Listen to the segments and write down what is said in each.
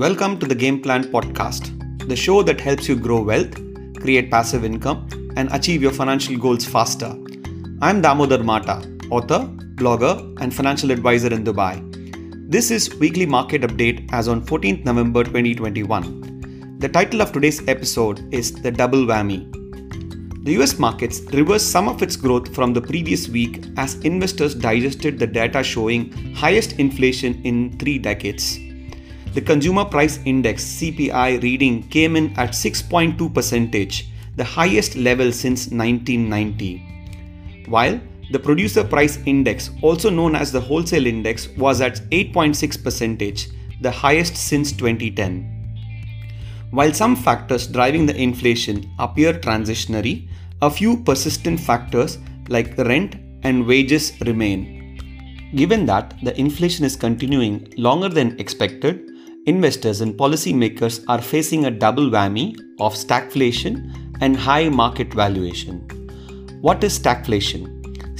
Welcome to the Game Plan Podcast, the show that helps you grow wealth, create passive income, and achieve your financial goals faster. I'm Damodar Mata, author, blogger, and financial advisor in Dubai. This is weekly market update as on 14th November 2021. The title of today's episode is The Double Whammy. The US markets reversed some of its growth from the previous week as investors digested the data showing highest inflation in 3 decades. The consumer price index CPI reading came in at 6.2 percentage, the highest level since 1990. While the producer price index, also known as the wholesale index, was at 8.6 percentage, the highest since 2010. While some factors driving the inflation appear transitionary, a few persistent factors like rent and wages remain. Given that the inflation is continuing longer than expected, investors and policymakers are facing a double whammy of stagflation and high market valuation. What is stagflation?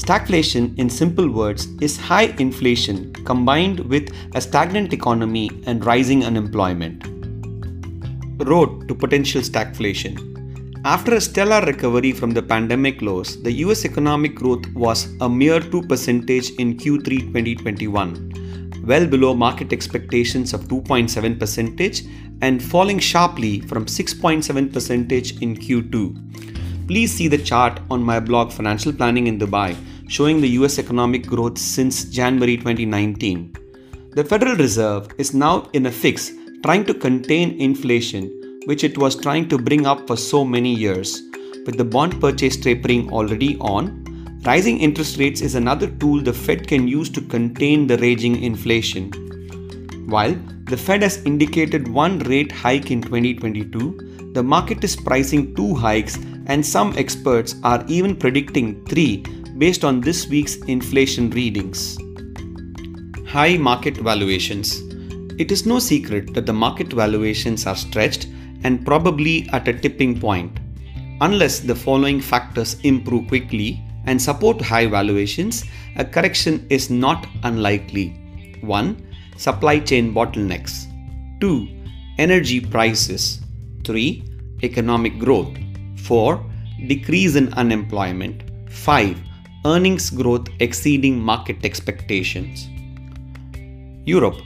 Stagflation, in simple words, is high inflation combined with a stagnant economy and rising unemployment road to potential stagflation. After a stellar recovery from the pandemic lows, the US economic growth was a mere 2% in Q3 2021, well below market expectations of 2.7% and falling sharply from 6.7% in Q2. Please see the chart on my blog Financial Planning in Dubai showing the US economic growth since January 2019. The Federal Reserve is now in a fix trying to contain inflation, which it was trying to bring up for so many years. With the bond purchase tapering already on, rising interest rates is another tool the Fed can use to contain the raging inflation. While the Fed has indicated one rate hike in 2022, the market is pricing two hikes, and some experts are even predicting three based on this week's inflation readings. High market valuations. It is no secret that the market valuations are stretched and probably at a tipping point. Unless the following factors improve quickly and support high valuations, a correction is not unlikely. 1. Supply chain bottlenecks. 2. Energy prices. 3. Economic growth. 4. Decrease in unemployment. 5. Earnings growth exceeding market expectations. Europe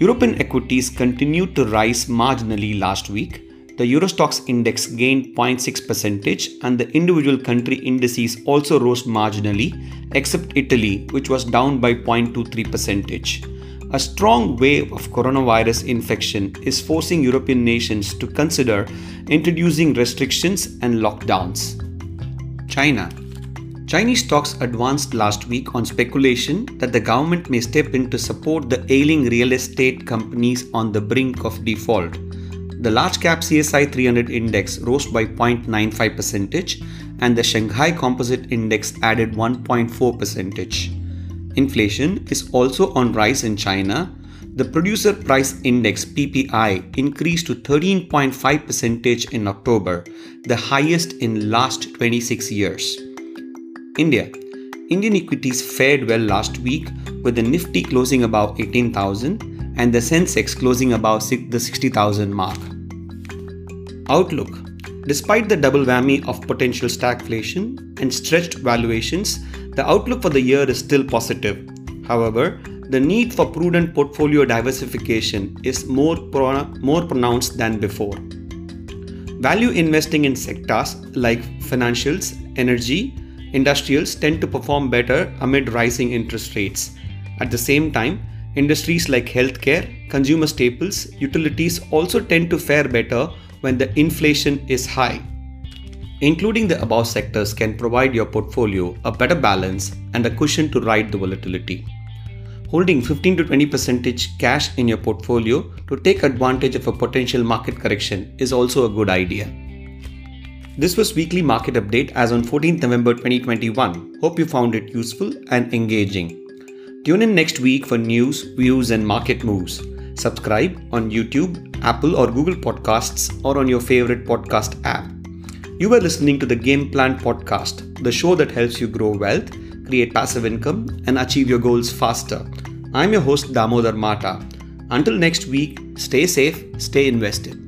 European equities continued to rise marginally last week. The Euro Stoxx index gained 0.6 percentage and the individual country indices also rose marginally except Italy which was down by 0.23 percentage. A strong wave of coronavirus infection is forcing European nations to consider introducing restrictions and lockdowns. China Chinese stocks advanced last week on speculation that the government may step in to support the ailing real estate companies on the brink of default. The large cap CSI 300 index rose by 0.95 percentage and the Shanghai Composite Index added 1.4 percentage. Inflation is also on rise in China. The producer price index PPI increased to 13.5 percentage in October, the highest in last 26 years. India. Indian equities fared well last week with the Nifty closing above 18,000 and the Sensex closing above the 60,000 mark. Outlook Despite the double whammy of potential stagflation and stretched valuations, the outlook for the year is still positive. However, the need for prudent portfolio diversification is more, pro- more pronounced than before. Value investing in sectors like financials, energy, industrials tend to perform better amid rising interest rates. At the same time, industries like healthcare, consumer staples, utilities also tend to fare better when the inflation is high. Including the above sectors can provide your portfolio a better balance and a cushion to ride the volatility. Holding 15 to 20 percentage cash in your portfolio to take advantage of a potential market correction is also a good idea. This was weekly market update as on 14th November 2021. Hope you found it useful and engaging. Tune in next week for news, views and market moves. Subscribe on YouTube, Apple or Google Podcasts or on your favorite podcast app. You are listening to the Game Plan podcast, the show that helps you grow wealth, create passive income and achieve your goals faster. I'm your host Damodar Mata. Until next week, stay safe, stay invested.